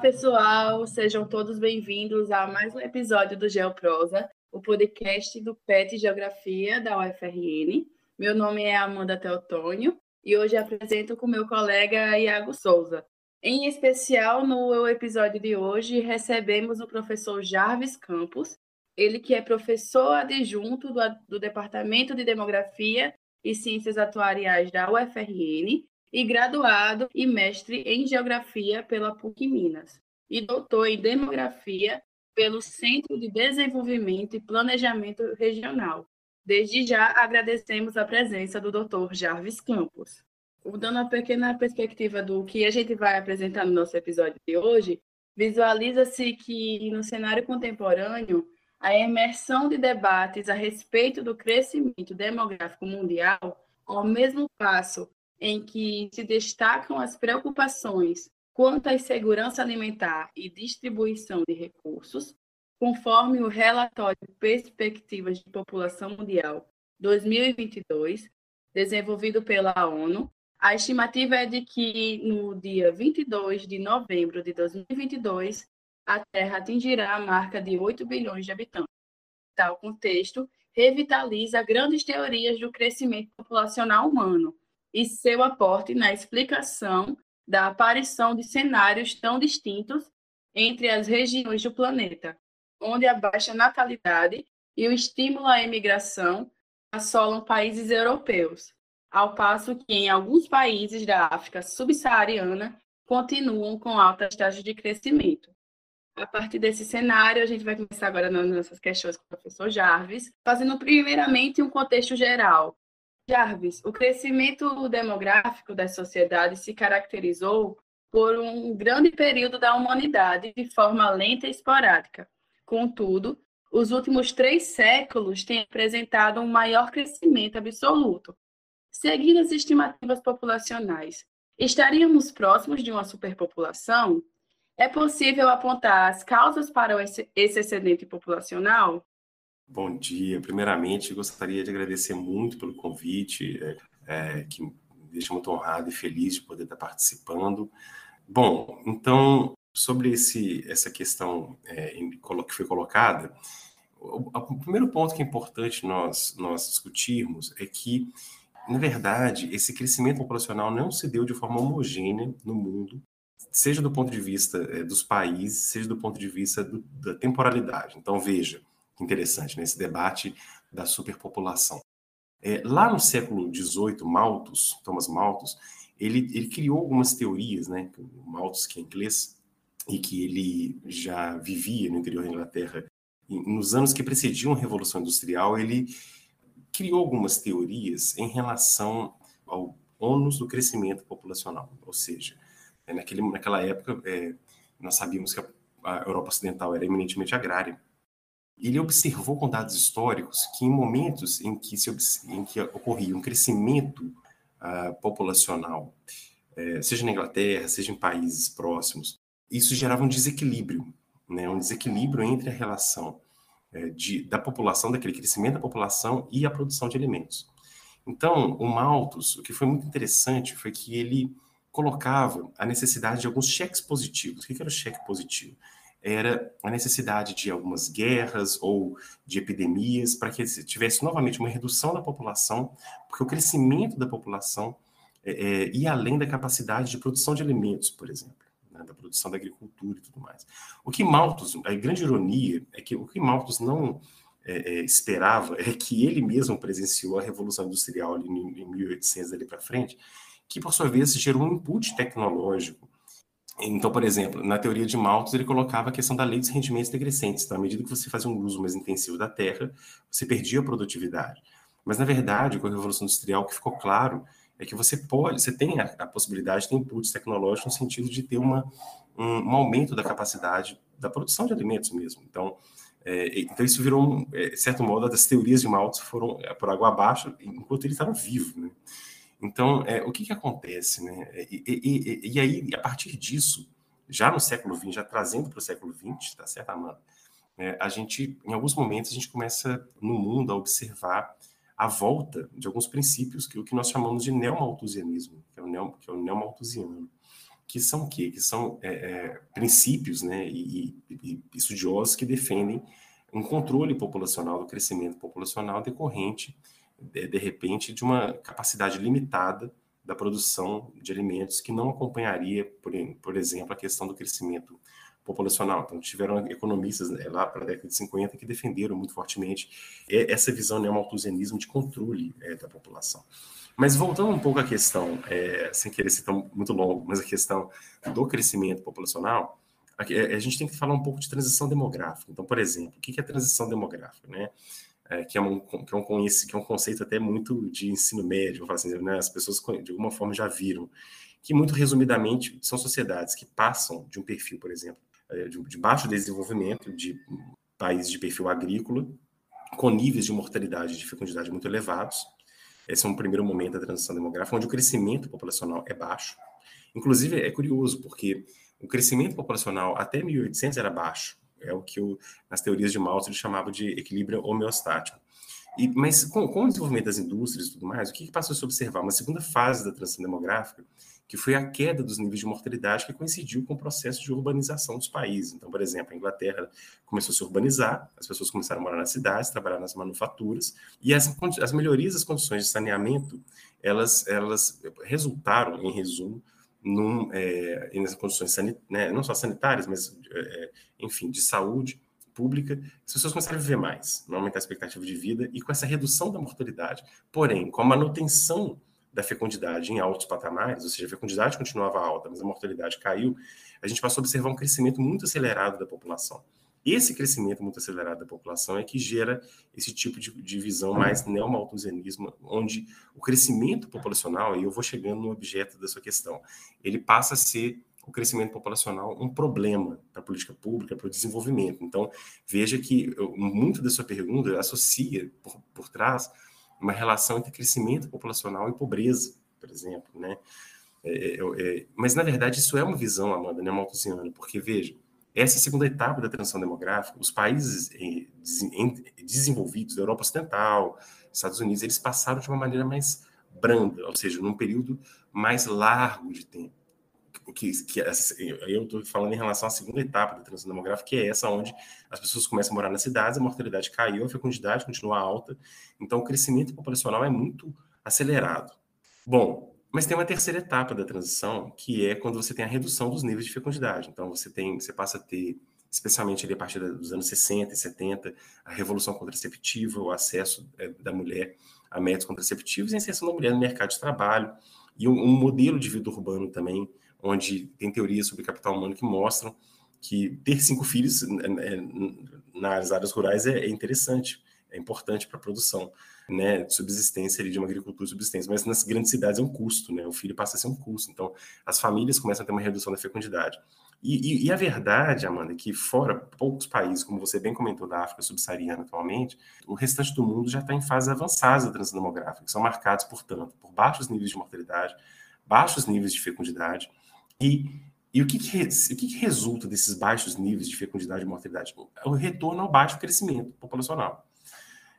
pessoal, sejam todos bem-vindos a mais um episódio do Geoprosa, o podcast do PET Geografia da UFRN. Meu nome é Amanda Teotônio e hoje apresento com meu colega Iago Souza. Em especial, no episódio de hoje, recebemos o professor Jarvis Campos, ele que é professor adjunto do, do Departamento de Demografia e Ciências Atuariais da UFRN e graduado e mestre em Geografia pela PUC Minas e doutor em Demografia pelo Centro de Desenvolvimento e Planejamento Regional. Desde já agradecemos a presença do Dr. Jarvis Campos. Dando uma pequena perspectiva do que a gente vai apresentar no nosso episódio de hoje, visualiza-se que no cenário contemporâneo a imersão de debates a respeito do crescimento demográfico mundial, ao mesmo passo em que se destacam as preocupações quanto à segurança alimentar e distribuição de recursos, conforme o relatório Perspectivas de População Mundial 2022, desenvolvido pela ONU, a estimativa é de que no dia 22 de novembro de 2022, a Terra atingirá a marca de 8 bilhões de habitantes. Tal contexto revitaliza grandes teorias do crescimento populacional humano e seu aporte na explicação da aparição de cenários tão distintos entre as regiões do planeta, onde a baixa natalidade e o estímulo à imigração assolam países europeus, ao passo que em alguns países da África subsaariana continuam com altas taxas de crescimento. A partir desse cenário, a gente vai começar agora nas nossas questões com o professor Jarvis, fazendo primeiramente um contexto geral. Jarvis, o crescimento demográfico das sociedades se caracterizou por um grande período da humanidade de forma lenta e esporádica. Contudo, os últimos três séculos têm apresentado um maior crescimento absoluto. Seguindo as estimativas populacionais, estaríamos próximos de uma superpopulação? É possível apontar as causas para esse excedente populacional? Bom dia. Primeiramente, gostaria de agradecer muito pelo convite, é, é, que me deixa muito honrado e feliz de poder estar participando. Bom, então, sobre esse, essa questão é, que foi colocada, o, o, primeiro ponto que é importante nós, nós discutirmos é que, na verdade, esse crescimento populacional não se deu de forma homogênea no mundo, seja do ponto de vista é, dos países, seja do ponto de vista do, da temporalidade. Então, veja, interessante, né, esse debate da superpopulação. É, lá no século XVIII, Malthus, Thomas Malthus, ele, ele criou algumas teorias, né, Malthus, que é inglês, e que ele já vivia no interior da Inglaterra, e nos anos que precediam a Revolução Industrial, ele criou algumas teorias em relação ao ônus do crescimento populacional, ou seja, é, naquele, naquela época, é, nós sabíamos que a, a, Europa Ocidental era eminentemente agrária. Ele observou com dados históricos que em momentos em que, se, em que ocorria um crescimento uh, populacional, é, seja na Inglaterra, seja em países próximos, isso gerava um desequilíbrio, né, um desequilíbrio entre a relação é, de, da população, daquele crescimento da população e a produção de alimentos. Então, o Malthus, o que foi muito interessante foi que ele colocava a necessidade de alguns cheques positivos. O que era o cheque positivo? Era a necessidade de algumas guerras ou de epidemias para que tivesse novamente uma redução da população, porque o crescimento da população é, é, ia além da capacidade de produção de alimentos, por exemplo, né, da produção da agricultura e tudo mais. O que Malthus, a grande ironia é que o que Malthus não é, é, esperava é que ele mesmo presenciou a Revolução Industrial ali em, em 1800 ali para frente, que por sua vez gerou um input tecnológico. Então, por exemplo, na teoria de Malthus, ele colocava a questão da lei dos rendimentos decrescentes. Então, à medida que você fazia um uso mais intensivo da terra, você perdia a produtividade. Mas, na verdade, com a Revolução Industrial, o que ficou claro é que você pode, você tem a, a possibilidade de ter inputs tecnológicos no sentido de ter uma, um, um, aumento da capacidade da produção de alimentos mesmo. Então, é, então isso virou, um, é, de certo modo, as teorias de Malthus foram é, por água abaixo enquanto ele estava vivo, né? Então, é, o que, que acontece? Né? E, e, e, e, aí, a partir disso, já no século XX, já trazendo para o século XX, tá certo, Amanda? É, a gente, em alguns momentos, a gente começa no mundo a observar a volta de alguns princípios que o que nós chamamos de neomalthusianismo, que é o, que é o neomalthusiano. que são o quê? Que são é, é, princípios né, e, e, estudiosos que defendem um controle populacional do crescimento populacional decorrente, de, repente, de uma capacidade limitada da produção de alimentos que não acompanharia, por, por exemplo, a questão do crescimento populacional. Então, tiveram economistas né, lá para a década de 50 que defenderam muito fortemente essa visão neomalthusianismo de controle é, da população. Mas voltando um pouco à questão, é, sem querer ser tão muito longo, mas a questão do crescimento populacional, a, a, gente tem que falar um pouco de transição demográfica. Então, por exemplo, o que é transição demográfica? Né? É, que, é um, que, é um, que é um conceito até muito de ensino médio, assim, né? as pessoas de alguma forma já viram, que muito resumidamente são sociedades que passam de um perfil, por exemplo, é, de, de baixo desenvolvimento, de países de perfil agrícola, com níveis de mortalidade e de fecundidade muito elevados, esse é um primeiro momento da transição demográfica, onde o crescimento populacional é baixo. Inclusive, é curioso, porque o crescimento populacional até 1800 era baixo. É o que o, nas teorias de Malthus ele chamava de equilíbrio homeostático. E, mas com, com, o desenvolvimento das indústrias e tudo mais, o que, que passou a se observar? Uma segunda fase da transição demográfica, que foi a queda dos níveis de mortalidade, que coincidiu com o processo de urbanização dos países. Então, por exemplo, a Inglaterra começou a se urbanizar, as pessoas começaram a morar nas cidades, trabalhar nas manufaturas, e as, as melhorias das condições de saneamento, elas, elas resultaram, em resumo, num, é, nas condições né, não só sanitárias, mas, é, enfim, de saúde pública, as pessoas a viver mais, aumentar a expectativa de vida, e com essa redução da mortalidade, porém, com a manutenção da fecundidade em altos patamares, ou seja, a fecundidade continuava alta, mas a mortalidade caiu, a gente passou a observar um crescimento muito acelerado da população. Esse crescimento muito acelerado da população é que gera esse tipo de, de visão mais neomalthusianismo, onde o crescimento populacional, e eu vou chegando no objeto da sua questão, ele passa a ser o crescimento populacional um problema para a política pública, para o desenvolvimento. Então, veja que muito da sua pergunta associa por, por trás uma relação entre crescimento populacional e pobreza, por exemplo, né? É, é, é, mas, na verdade, isso é uma visão, Amanda, né, malthusiana, porque, veja, essa é segunda etapa da transição demográfica. Os países eh, desenvolvidos, Europa Ocidental, Estados Unidos, eles passaram de uma maneira mais branda, ou seja, num período mais largo de tempo. Que, que eu estou falando em relação à segunda etapa da transição demográfica, que é essa onde as pessoas começam a morar nas cidades, a mortalidade caiu, a fecundidade continua alta, então o crescimento populacional é muito acelerado. Bom, mas tem uma terceira etapa da transição, que é quando você tem a redução dos níveis de fecundidade. Então você tem, você passa a ter, especialmente ali a partir dos anos 60 e 70, a revolução contraceptiva, o acesso é, da mulher a métodos contraceptivos e a inserção da mulher no mercado de trabalho e um, um modelo de vida urbano também onde tem teorias sobre capital humano que mostram que ter cinco filhos nas áreas rurais é, é interessante, é importante para a produção, né, de subsistência de uma agricultura de subsistência, mas nas grandes cidades é um custo, né, o filho passa a ser um custo, então as famílias começam a ter uma redução da fecundidade. E, e, e, a verdade, Amanda, é que fora poucos países, como você bem comentou da África subsaariana atualmente, o restante do mundo já está em fase avançada da transição demográfica, que são marcados, portanto, por baixos níveis de mortalidade, baixos níveis de fecundidade, e, e o, que, que, o que, que, resulta desses baixos níveis de fecundidade e mortalidade? O retorno ao baixo crescimento populacional.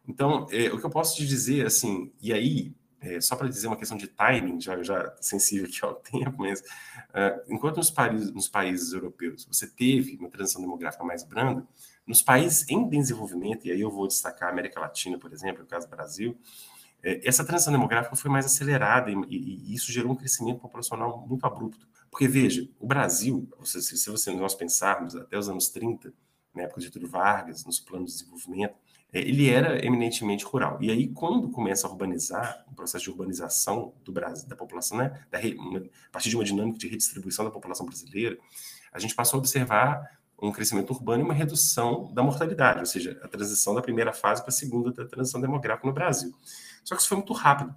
Então, é, o que eu posso te dizer, assim, e aí, é, só para dizer uma questão de timing, já, já sensível aqui ao tempo, mas uh, enquanto nos nos países europeus você teve uma transição demográfica mais branda, nos países em desenvolvimento, e aí eu vou destacar a América Latina, por exemplo, no caso do Brasil, é, essa transição demográfica foi mais acelerada e, e, e, isso gerou um crescimento populacional muito abrupto. Porque, veja, o Brasil, se, se você, nós pensarmos até os anos 30, na época de Getúlio Vargas, nos planos de desenvolvimento, ele era eminentemente rural. E aí, quando começa a urbanizar, o processo de urbanização do Brasil, da população, né, da, a partir de uma dinâmica de redistribuição da população brasileira, a gente passou a observar um crescimento urbano e uma redução da mortalidade, ou seja, a transição da primeira fase para a segunda da transição demográfica no Brasil. Só que isso foi muito rápido.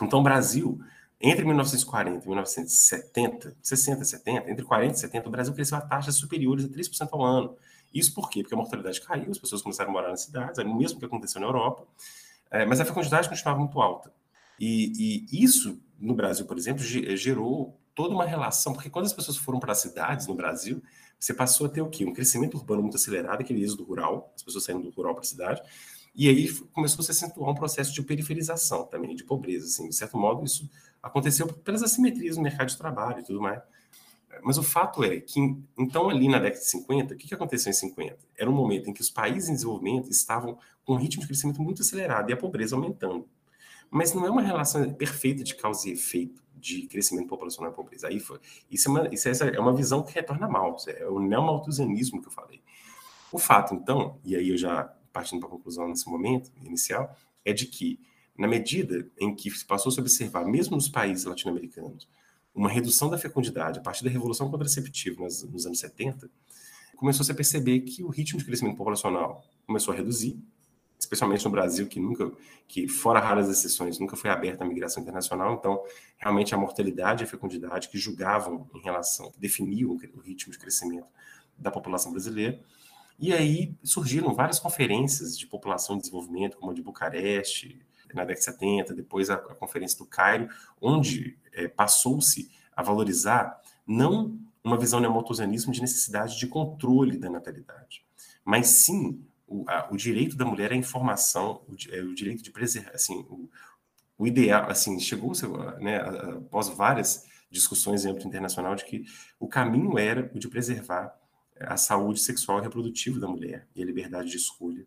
Então, o Brasil entre 1940 e 1970, 60, 70, entre 40 e 70, o Brasil cresceu a taxas superiores a 3% ao ano. Isso por quê? Porque a mortalidade caiu, as pessoas começaram a morar nas cidades, é o mesmo que aconteceu na Europa, é, mas a fecundidade continuava muito alta. E, e, isso, no Brasil, por exemplo, gerou toda uma relação, porque quando as pessoas foram para as cidades no Brasil, você passou a ter o quê? Um crescimento urbano muito acelerado, aquele êxodo rural, as pessoas saindo do rural para a cidade, e aí começou a se acentuar um processo de periferização também, de pobreza. Assim. De certo modo, isso aconteceu pelas assimetrias no mercado de trabalho e tudo mais. Mas o fato é que, então, ali na década de 50, o que, aconteceu em 50? Era um momento em que os países em desenvolvimento estavam com um ritmo de crescimento muito acelerado e a pobreza aumentando. Mas não é uma relação perfeita de causa e efeito de crescimento populacional e pobreza. Aí foi, isso, é uma, isso é uma visão que retorna mal, é o neomalthusianismo que eu falei. O fato, então, e aí eu já partindo para a conclusão nesse momento inicial, é de que, na medida em que se passou a observar, mesmo nos países latino-americanos, uma redução da fecundidade a partir da revolução contraceptiva nos, nos anos 70, começou-se a perceber que o ritmo de crescimento populacional começou a reduzir, especialmente no Brasil, que nunca, que fora raras exceções, nunca foi aberta a migração internacional, então realmente a mortalidade e a fecundidade que julgavam em relação, que definiam o ritmo de crescimento da população brasileira. E aí surgiram várias conferências de população de desenvolvimento, como a de Bucareste, na década de 70, depois a, a Conferência do Cairo, onde é, passou-se a valorizar não uma visão neomalthusianismo de necessidade de controle da natalidade, mas sim o, a, o direito da mulher à informação, o, é, o direito de preservar, assim, o, o ideal, assim, chegou, né, após várias discussões em âmbito internacional, de que o caminho era o de preservar a saúde sexual e reprodutiva da mulher e a liberdade de escolha.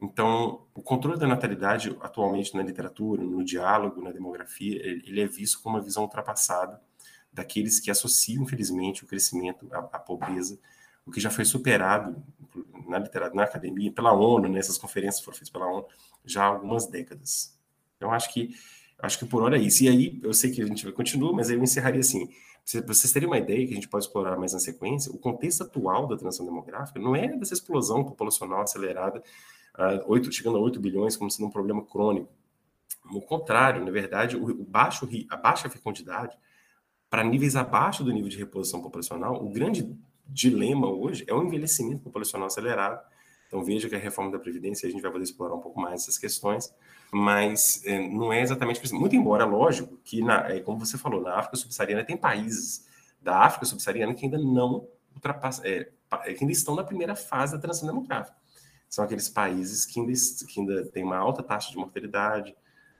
Então, o controle da natalidade, atualmente na literatura, no diálogo, na demografia, ele é visto como uma visão ultrapassada daqueles que associam, infelizmente, o crescimento à, à pobreza, o que já foi superado na literatura, na academia, pela ONU, nessas né, conferências foram feitas pela ONU já há algumas décadas. Então, acho que acho que por hora é isso. E aí, eu sei que a gente continua, mas aí eu encerraria assim. Vocês terem uma ideia que a gente pode explorar mais na sequência, o contexto atual da transição demográfica não é dessa explosão populacional acelerada, uh, 8, chegando a 8 bilhões como sendo um problema crônico. O contrário, na verdade, o, baixo, a baixa fecundidade, para níveis abaixo do nível de reposição populacional, o grande dilema hoje é o envelhecimento populacional acelerado. Então veja que a reforma da Previdência, a gente vai poder explorar um pouco mais essas questões, mas é, não é exatamente isso. Muito embora, lógico, que, na, é, como você falou, na África subsaariana tem países da África subsaariana que ainda não ultrapassam, é, é, que ainda estão na primeira fase da transição demográfica. São aqueles países que ainda, que ainda têm uma alta taxa de mortalidade,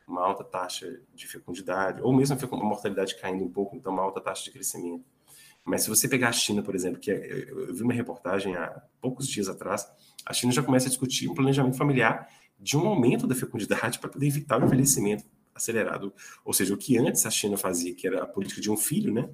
uma alta taxa de fecundidade, ou mesmo a mortalidade caindo um pouco, então uma alta taxa de crescimento. Mas se você pegar a China, por exemplo, que é, eu vi uma reportagem há poucos dias atrás, a China já começa a discutir um planejamento familiar de um aumento da fecundidade para poder evitar o envelhecimento acelerado. Ou seja, o que antes a China fazia, que era a política de um filho, né?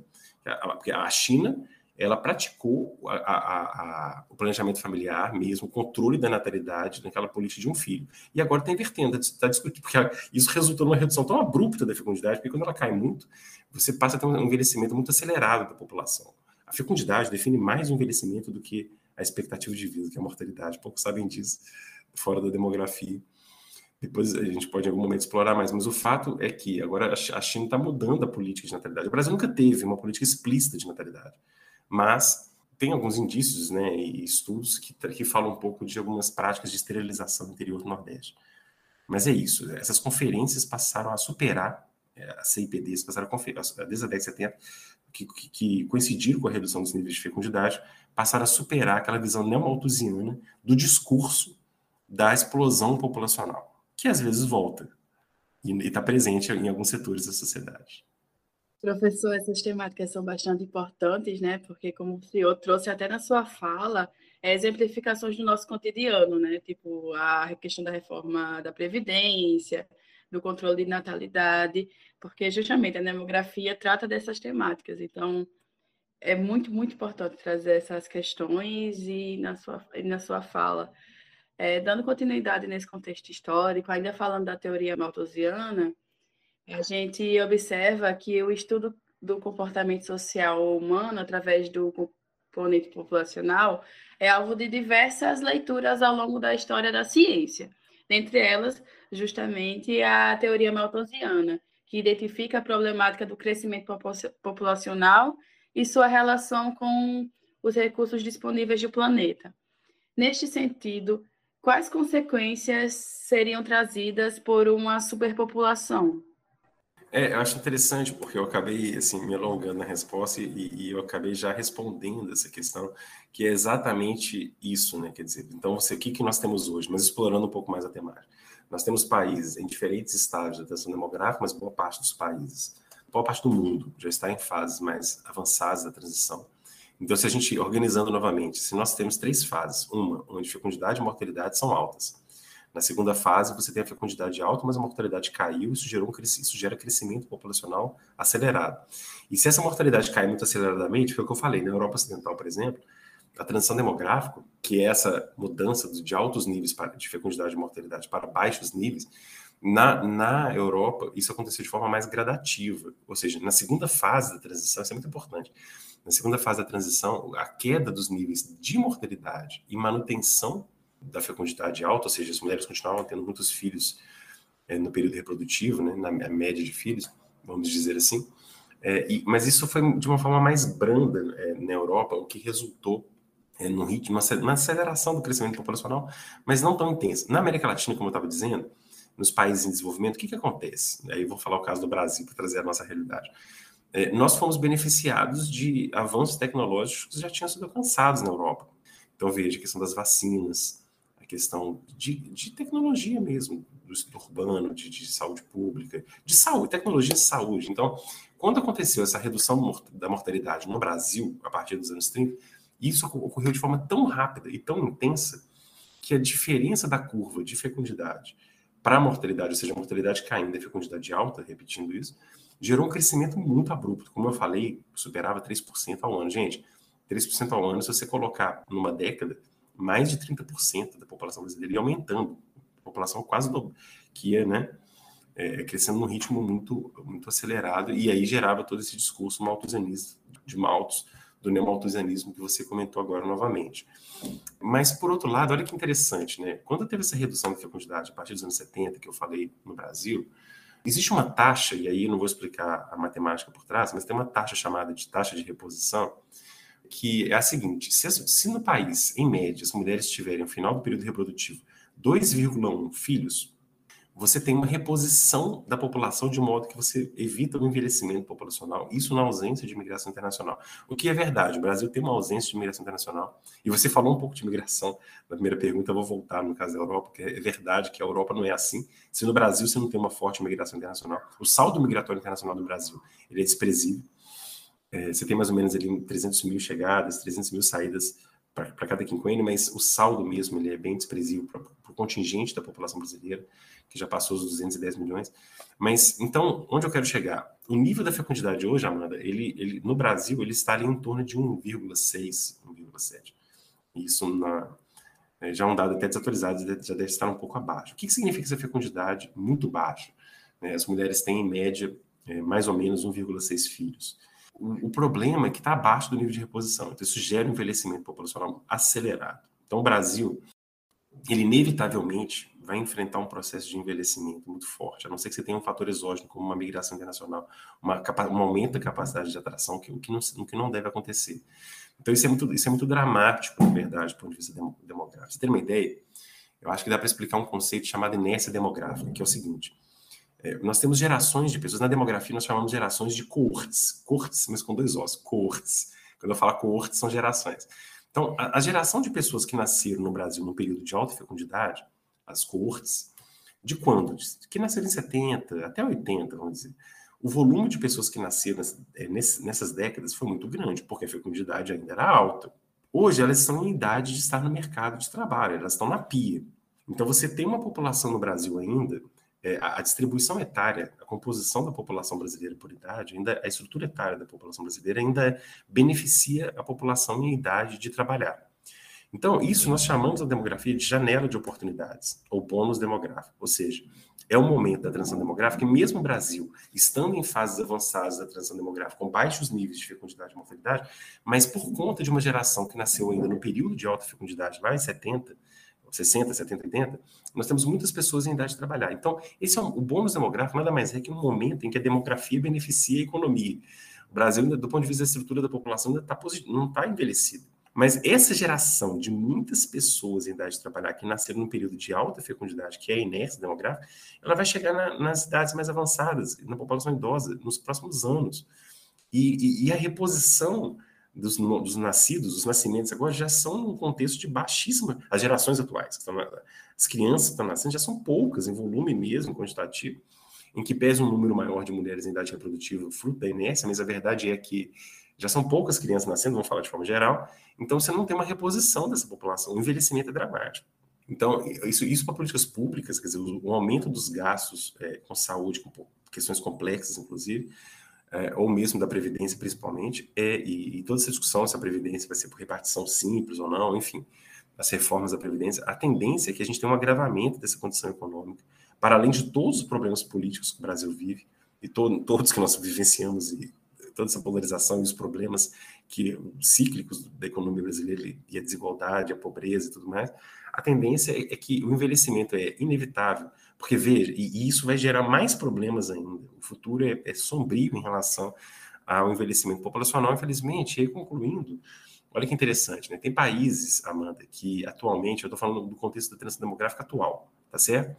Porque a China ela praticou a, a, a, o planejamento familiar mesmo, o controle da natalidade naquela política de um filho. E agora está invertendo, está discutindo, porque isso resultou numa redução tão abrupta da fecundidade, porque quando ela cai muito, você passa a ter um envelhecimento muito acelerado da população. A fecundidade define mais o envelhecimento do que a expectativa de vida, que é a mortalidade. Poucos sabem disso, fora da demografia. Depois a gente pode em algum momento explorar mais, mas o fato é que agora a China está mudando a política de natalidade. O Brasil nunca teve uma política explícita de natalidade mas tem alguns indícios né, e estudos que, que falam um pouco de algumas práticas de esterilização no interior do Nordeste. Mas é isso, essas conferências passaram a superar, é, as CIPDs passaram a, desde a década de 70, que, que, que, coincidiram com a redução dos níveis de fecundidade, passaram a superar aquela visão neomalthusiana do discurso da explosão populacional, que às vezes volta e está presente em alguns setores da sociedade. Professor, essas temáticas são bastante importantes, né? Porque, como o senhor trouxe até na sua fala, é exemplificações do nosso cotidiano, né? Tipo, a questão da reforma da Previdência, do controle de natalidade, porque justamente a demografia trata dessas temáticas. Então, é muito, muito importante trazer essas questões e na sua, e na sua fala. É, dando continuidade nesse contexto histórico, ainda falando da teoria malthusiana, a gente observa que o estudo do comportamento social humano através do componente populacional é alvo de diversas leituras ao longo da história da ciência. Dentre elas, justamente a teoria malthusiana, que identifica a problemática do crescimento populacional e sua relação com os recursos disponíveis do planeta. Neste sentido, quais consequências seriam trazidas por uma superpopulação? É, eu acho interessante porque eu acabei assim me alongando na resposta e, e, eu acabei já respondendo essa questão, que é exatamente isso, né? Quer dizer, então você, o que, que nós temos hoje, mas explorando um pouco mais a temática. Nós temos países em diferentes estágios da transição demográfica, mas boa parte dos países boa parte do mundo já está em fases mais avançadas da transição. Então, se a gente, organizando novamente, se nós temos três fases, uma onde fecundidade e mortalidade são altas, na segunda fase, você tem a fecundidade alta, mas a mortalidade caiu, isso, gerou um, isso gera crescimento populacional acelerado. E se essa mortalidade cai muito aceleradamente, foi o que eu falei, na Europa Ocidental, por exemplo, a transição demográfica, que é essa mudança de altos níveis de fecundidade e mortalidade para baixos níveis, na, na Europa, isso aconteceu de forma mais gradativa. Ou seja, na segunda fase da transição, isso é muito importante. Na segunda fase da transição, a queda dos níveis de mortalidade e manutenção da fecundidade alta, ou seja, as mulheres continuavam tendo muitos filhos é, no período reprodutivo, né, na média de filhos, vamos dizer assim. É, e, mas isso foi de uma forma mais branda é, na Europa, o que resultou é, ritmo, uma aceleração do crescimento populacional, mas não tão intensa. Na América Latina, como eu estava dizendo, nos países em desenvolvimento, o que, que acontece? Aí eu vou falar o caso do Brasil para trazer a nossa realidade. É, nós fomos beneficiados de avanços tecnológicos que já tinham sido alcançados na Europa. Então, veja a questão das vacinas, questão de, de tecnologia mesmo, do urbano, de, de, saúde pública, de saúde, tecnologia de saúde. Então, quando aconteceu essa redução da mortalidade no Brasil, a partir dos anos 30, isso ocorreu de forma tão rápida e tão intensa que a diferença da curva de fecundidade para a mortalidade, ou seja, a mortalidade caindo e fecundidade alta, repetindo isso, gerou um crescimento muito abrupto. Como eu falei, superava 3% ao ano. Gente, 3% ao ano, se você colocar numa década, mais de 30% da população brasileira e aumentando, a população quase do, que ia, né, é, crescendo num ritmo muito, muito acelerado, e aí gerava todo esse discurso malthusianista, de maltos, do neomalthusianismo que você comentou agora novamente. Mas, por outro lado, olha que interessante, né? Quando teve essa redução de fecundidade a partir dos anos 70, que eu falei no Brasil, existe uma taxa, e aí eu não vou explicar a matemática por trás, mas tem uma taxa chamada de taxa de reposição, que é a seguinte: se, se no país, em média, as mulheres tiverem, no final do período reprodutivo, 2,1 filhos, você tem uma reposição da população de modo que você evita o envelhecimento populacional, isso na ausência de imigração internacional. O que é verdade, o Brasil tem uma ausência de imigração internacional, e você falou um pouco de imigração na primeira pergunta, eu vou voltar no caso da Europa, porque é verdade que a Europa não é assim. Se no Brasil você não tem uma forte imigração internacional, o saldo migratório internacional do Brasil ele é desprezível, é, você tem mais ou menos ali 300 mil chegadas, 300 mil saídas para cada quinquênio, mas o saldo mesmo ele é bem desprezível para o contingente da população brasileira, que já passou os 210 milhões. Mas, então, onde eu quero chegar? O nível da fecundidade hoje, Amanda, ele, ele, no Brasil, ele está ali em torno de 1,6, 1,7. Isso na, é, já é um dado até desatualizado, já deve estar um pouco abaixo. O que, que significa essa fecundidade muito baixa? Né? As mulheres têm, em média, é, mais ou menos 1,6 filhos. O, problema é que está abaixo do nível de reposição. Então, isso gera um envelhecimento populacional acelerado. Então, o Brasil, ele inevitavelmente vai enfrentar um processo de envelhecimento muito forte, a não ser que você tenha um fator exógeno, como uma migração internacional, uma, um aumento da capacidade de atração, que, o, que não, o que não deve acontecer. Então, isso é muito, isso é muito dramático, na verdade, do ponto de vista demográfico. Você tem uma ideia? Eu acho que dá para explicar um conceito chamado inércia demográfica, que é o seguinte: é, nós temos gerações de pessoas. Na demografia, nós chamamos gerações de coortes. Coortes, mas com dois ossos. Coortes. Quando eu falo coortes, são gerações. Então, a, a, geração de pessoas que nasceram no Brasil no período de alta fecundidade, as coortes, de quando? Que nasceram em 70 até 80, vamos dizer. O volume de pessoas que nasceram é, nessas décadas foi muito grande, porque a fecundidade ainda era alta. Hoje, elas estão em idade de estar no mercado de trabalho, elas estão na pia. Então, você tem uma população no Brasil ainda é, a distribuição etária, a composição da população brasileira por idade, ainda a estrutura etária da população brasileira ainda beneficia a população em idade de trabalhar. Então, isso nós chamamos a demografia de janela de oportunidades, ou bônus demográfico, ou seja, é o momento da transição demográfica, e mesmo o Brasil, estando em fases avançadas da transição demográfica, com baixos níveis de fecundidade e mortalidade, mas por conta de uma geração que nasceu ainda no período de alta fecundidade, lá em 70, 60, 70, 80, nós temos muitas pessoas em idade de trabalhar. Então, esse é um, o bônus demográfico nada mais é que um momento em que a demografia beneficia a economia. O Brasil, do ponto de vista da estrutura da população, ainda tá não está envelhecido. Mas essa geração de muitas pessoas em idade de trabalhar que nasceram num período de alta fecundidade, que é a inércia demográfica, ela vai chegar na, nas idades mais avançadas, na população idosa, nos próximos anos. E, e, e a reposição dos, dos, nascidos, os nascimentos agora já são num contexto de baixíssima. As gerações atuais, estão, as crianças que estão nascendo já são poucas em volume mesmo, quantitativo. em que pese um número maior de mulheres em idade reprodutiva fruto da inércia, mas a verdade é que já são poucas crianças nascendo, vamos falar de forma geral, então você não tem uma reposição dessa população, o envelhecimento é dramático. Então, isso, isso para políticas públicas, quer dizer, o, o aumento dos gastos é, com saúde, com questões complexas, inclusive, é, ou mesmo da Previdência, principalmente, é, e, e, toda essa discussão se a Previdência vai ser por repartição simples ou não, enfim, as reformas da Previdência, a tendência é que a gente tenha um agravamento dessa condição econômica, para além de todos os problemas políticos que o Brasil vive, e to, todos que nós vivenciamos, e toda essa polarização e os problemas que cíclicos da economia brasileira e a desigualdade, a pobreza e tudo mais, a tendência é, é que o envelhecimento é inevitável, porque veja, e, isso vai gerar mais problemas ainda. O futuro é, é sombrio em relação ao envelhecimento populacional, infelizmente. E aí, concluindo, olha que interessante, né? Tem países, Amanda, que atualmente, eu estou falando do contexto da transição demográfica atual, tá certo?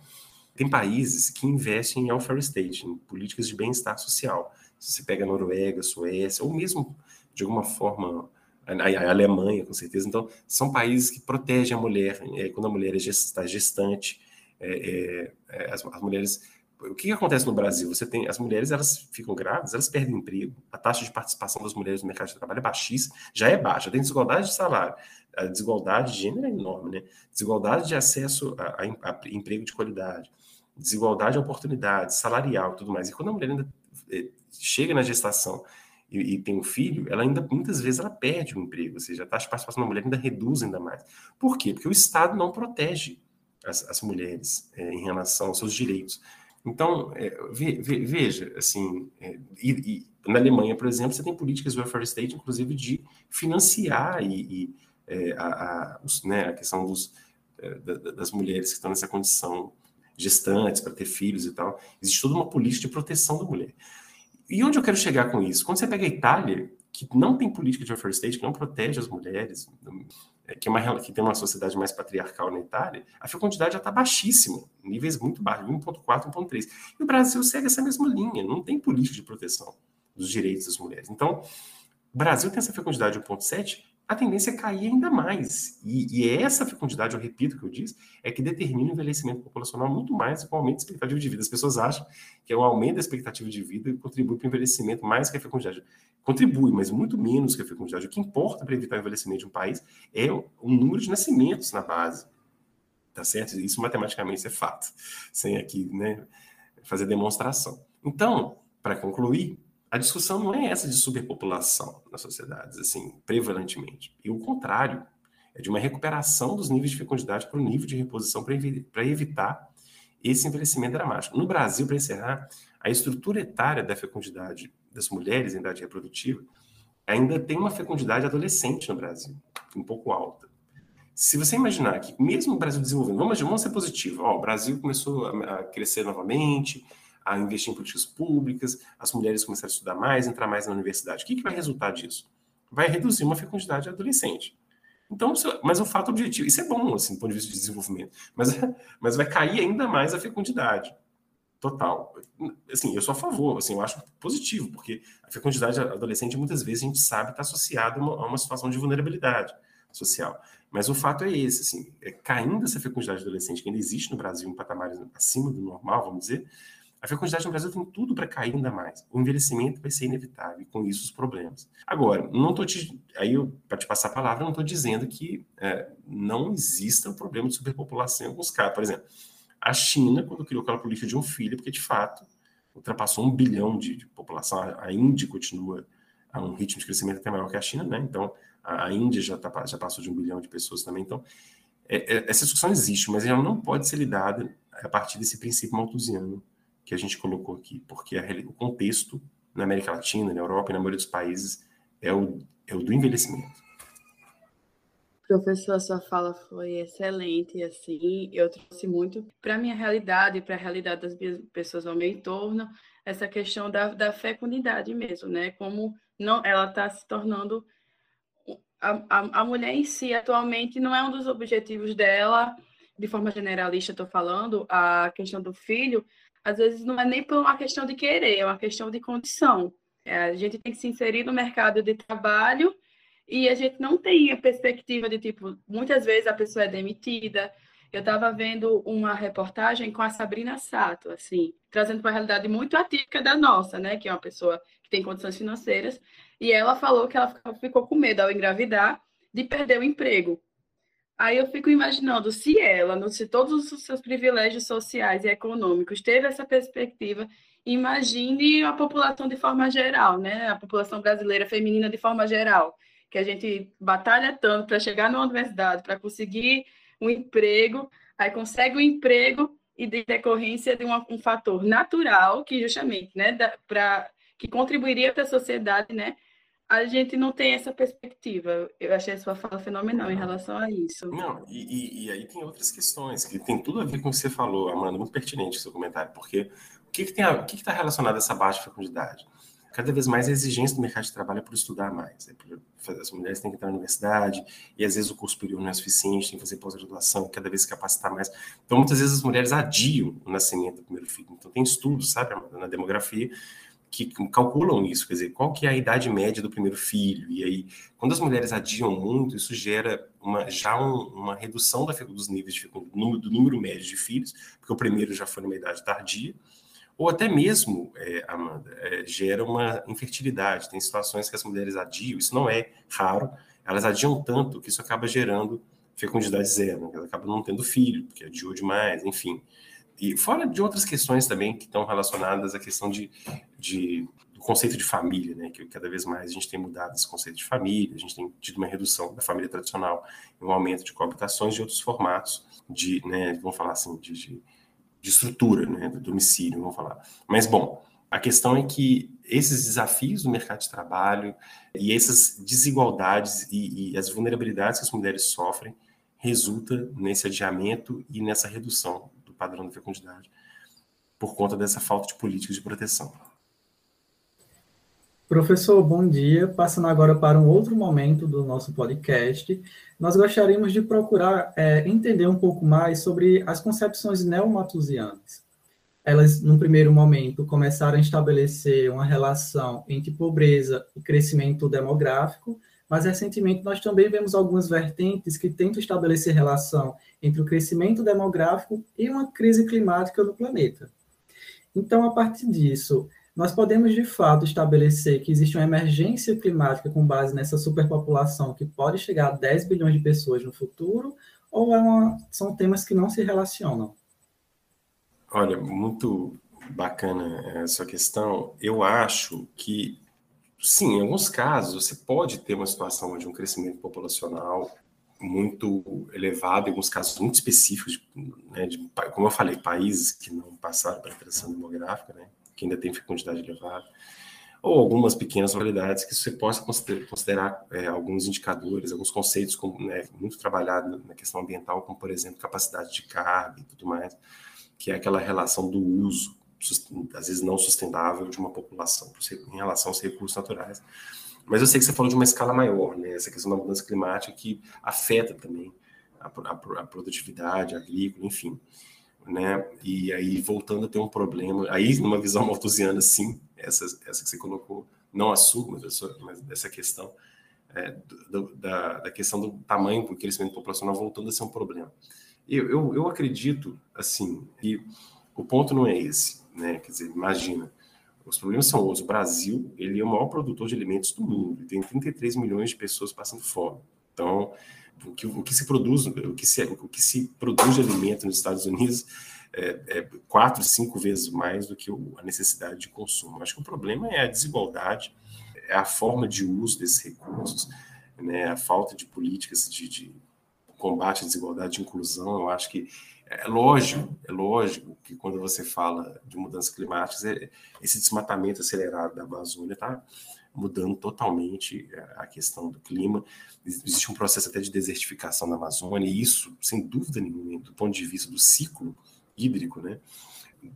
Tem países que investem em welfare state, em políticas de bem-estar social. Se você pega a Noruega, Suécia, ou mesmo, de alguma forma, a, Alemanha, com certeza. Então, são países que protegem a mulher é, quando a mulher está gestante. É, é, é, as, as, mulheres. O que, acontece no Brasil? Você tem as mulheres, elas ficam grávidas, elas perdem emprego. A taxa de participação das mulheres no mercado de trabalho é baixíssima, já é baixa. Tem desigualdade de salário, a desigualdade de gênero é enorme, né? Desigualdade de acesso a, a, a emprego de qualidade, desigualdade de oportunidade, salarial, tudo mais. E quando a mulher ainda é, chega na gestação e, e, tem um filho, ela ainda muitas vezes ela perde o emprego, ou seja, a taxa de participação da mulher ainda reduz ainda mais. Por quê? Porque o Estado não protege as, as mulheres é, em relação aos seus direitos. Então, é, ve, ve, veja, assim, é, e, e, na Alemanha, por exemplo, você tem políticas de welfare state, inclusive, de financiar e, e é, a, a, os, né, a questão dos, é, das mulheres que estão nessa condição gestantes para ter filhos e tal. Existe toda uma política de proteção da mulher. E onde eu quero chegar com isso? Quando você pega a Itália, que não tem política de welfare state, que não protege as mulheres, que, é uma, que tem uma sociedade mais patriarcal na Itália, a fecundidade já está baixíssima, níveis muito baixos, 1,4, 1,3. E o Brasil segue essa mesma linha, não tem política de proteção dos direitos das mulheres. Então, o Brasil tem essa fecundidade de 1,7, a tendência é cair ainda mais. E, e é essa fecundidade, eu repito o que eu disse, é que determina o envelhecimento populacional muito mais do que o aumento da expectativa de vida. As pessoas acham que é o aumento da expectativa de vida contribui para o envelhecimento mais que a fecundidade. Contribui, mas muito menos que a fecundidade. O que importa para evitar o envelhecimento de um país é o, número de nascimentos na base. Tá certo? Isso matematicamente é fato, sem aqui né, fazer demonstração. Então, para concluir, a discussão não é essa de superpopulação nas sociedades, assim, prevalentemente. E o contrário, é de uma recuperação dos níveis de fecundidade para o nível de reposição para evitar esse envelhecimento dramático. No Brasil, para encerrar, a estrutura etária da fecundidade das mulheres em idade reprodutiva ainda tem uma fecundidade adolescente no Brasil, um pouco alta. Se você imaginar que, mesmo o Brasil desenvolvendo, vamos, vamos ser positivo, ó, o Brasil começou a, crescer novamente, a investir em políticas públicas, as mulheres começaram a estudar mais, entrar mais na universidade. O que, que vai resultar disso? Vai reduzir uma fecundidade adolescente. Então, mas o fato objetivo, isso é bom, assim, do ponto de vista de desenvolvimento, mas, mas vai cair ainda mais a fecundidade total. Assim, eu sou a favor, assim, eu acho positivo, porque a fecundidade adolescente muitas vezes a gente sabe está associada a, uma, situação de vulnerabilidade social. Mas o fato é esse, assim, é, caindo essa fecundidade adolescente que ainda existe no Brasil em patamares acima do normal, vamos dizer, a fecundidade no Brasil tem tudo para cair ainda mais. O envelhecimento vai ser inevitável e com isso os problemas. Agora, não estou te. Aí, para te passar a palavra, não estou dizendo que é, não exista o problema de superpopulação em alguns casos. Por exemplo, a China, quando criou aquela política de um filho, porque de fato ultrapassou um bilhão de, de população, a, Índia continua a um ritmo de crescimento até maior que a China, né? Então, a, a Índia já, tá, já passou de um bilhão de pessoas também. Então, é, é, essa discussão existe, mas ela não pode ser lidada a partir desse princípio malthusiano que a gente colocou aqui, porque a, o contexto na América Latina, na Europa e na maioria dos países é o, é o do envelhecimento. Professor, sua fala foi excelente, assim, eu trouxe muito para a minha realidade, para a realidade das pessoas ao meu entorno, essa questão da, da fecundidade mesmo, né? Como não, ela está se tornando a, a, a mulher em si atualmente não é um dos objetivos dela, de forma generalista, estou falando, a questão do filho, às vezes não é nem por uma questão de querer, é uma questão de condição. É, a gente tem que se inserir no mercado de trabalho e a gente não tem a perspectiva de, tipo, muitas vezes a pessoa é demitida, eu estava vendo uma reportagem com a Sabrina Sato, assim, trazendo uma realidade muito atípica da nossa, né? Que é uma pessoa que tem condições financeiras, e ela falou que ela ficou com medo ao engravidar de perder o emprego. Aí eu fico imaginando se ela, se todos os seus privilégios sociais e econômicos teve essa perspectiva, imagine a população de forma geral, né? A população brasileira feminina de forma geral, que a gente batalha tanto para chegar na universidade, para conseguir um emprego, aí consegue o um emprego e de decorrência de uma, um fator natural que justamente, né, para que contribuiria para a sociedade, né, a gente não tem essa perspectiva. Eu achei a sua fala fenomenal em relação a isso. Não, e, e, e, aí tem outras questões que tem tudo a ver com o que você falou, Amanda, muito pertinente o seu comentário, porque o que que tem o que está relacionado a essa baixa fecundidade? Cada vez mais a exigência do mercado de trabalho é por estudar mais. É por, as mulheres têm que entrar na universidade e às vezes o curso superior não é suficiente, tem que fazer pós-graduação, cada vez se capacitar mais. Então, muitas vezes as mulheres adiam o nascimento do primeiro filho. Então, tem estudos, sabe, na demografia, que calculam isso, quer dizer, qual que é a idade média do primeiro filho. E aí, quando as mulheres adiam muito, isso gera uma, já um, uma redução da, dos níveis de, do, número, do número médio de filhos, porque o primeiro já foi numa idade tardia, ou até mesmo, é, Amanda, é, gera uma infertilidade. Tem situações que as mulheres adiam, isso não é raro, elas adiam tanto que isso acaba gerando fecundidade zero, elas acabam não tendo filho, porque adiou demais, enfim. E fora de outras questões também que estão relacionadas à questão de, de do conceito de família, né? que cada vez mais a gente tem mudado esse conceito de família, a gente tem tido uma redução da família tradicional, um aumento de coabitações de outros formatos de, né, vamos falar assim, de, de de estrutura, né, do domicílio, vamos falar. Mas, bom, a questão é que esses desafios do mercado de trabalho e essas desigualdades e, e as vulnerabilidades que as mulheres sofrem resulta nesse adiamento e nessa redução do padrão da fecundidade por conta dessa falta de políticas de proteção. Professor, bom dia. Passando agora para um outro momento do nosso podcast, nós gostaríamos de procurar é, entender um pouco mais sobre as concepções neomatusianas. Elas, num primeiro momento, começaram a estabelecer uma relação entre pobreza e crescimento demográfico, mas recentemente nós também vemos algumas vertentes que tentam estabelecer relação entre o crescimento demográfico e uma crise climática no planeta. Então, a partir disso, nós podemos de fato estabelecer que existe uma emergência climática com base nessa superpopulação que pode chegar a 10 bilhões de pessoas no futuro, ou é uma, são temas que não se relacionam? Olha, muito bacana essa questão. Eu acho que, sim, em alguns casos, você pode ter uma situação de um crescimento populacional muito elevado, em alguns casos muito específicos, né, de, como eu falei, países que não passaram pela transição demográfica, né, que ainda tem fecundidade elevada, ou algumas pequenas localidades que você possa considerar é, alguns indicadores, alguns conceitos como, né, muito trabalhados na questão ambiental, como, por exemplo, capacidade de carga e tudo mais, que é aquela relação do uso, às vezes não sustentável, de uma população em relação aos recursos naturais. Mas eu sei que você falou de uma escala maior, né? essa questão da mudança climática que afeta também a, a, a produtividade agrícola, enfim né? E aí voltando a ter um problema, aí numa visão malthusiana, sim, essa, essa que você colocou, não assumo, mas, dessa questão é, do, da, da, questão do tamanho do crescimento populacional voltando a ser um problema. Eu, eu, eu acredito, assim, que o ponto não é esse, né? Quer dizer, imagina, os problemas são outros. O Brasil, ele é o maior produtor de alimentos do mundo, tem 33 milhões de pessoas passando fome. Então, o que, o que se produz, o que se, o que se produz de alimento nos Estados Unidos é, é quatro, cinco vezes mais do que a necessidade de consumo. Acho que o problema é a desigualdade, é a forma de uso desses recursos, né, a falta de políticas de, de combate à desigualdade, de inclusão. Eu acho que é lógico, é lógico que quando você fala de mudanças climáticas, é, esse desmatamento acelerado da Amazônia está mudando totalmente é, a questão do clima. Existe um processo até de desertificação na Amazônia, e isso, sem dúvida nenhuma, do ponto de vista do ciclo hídrico, né,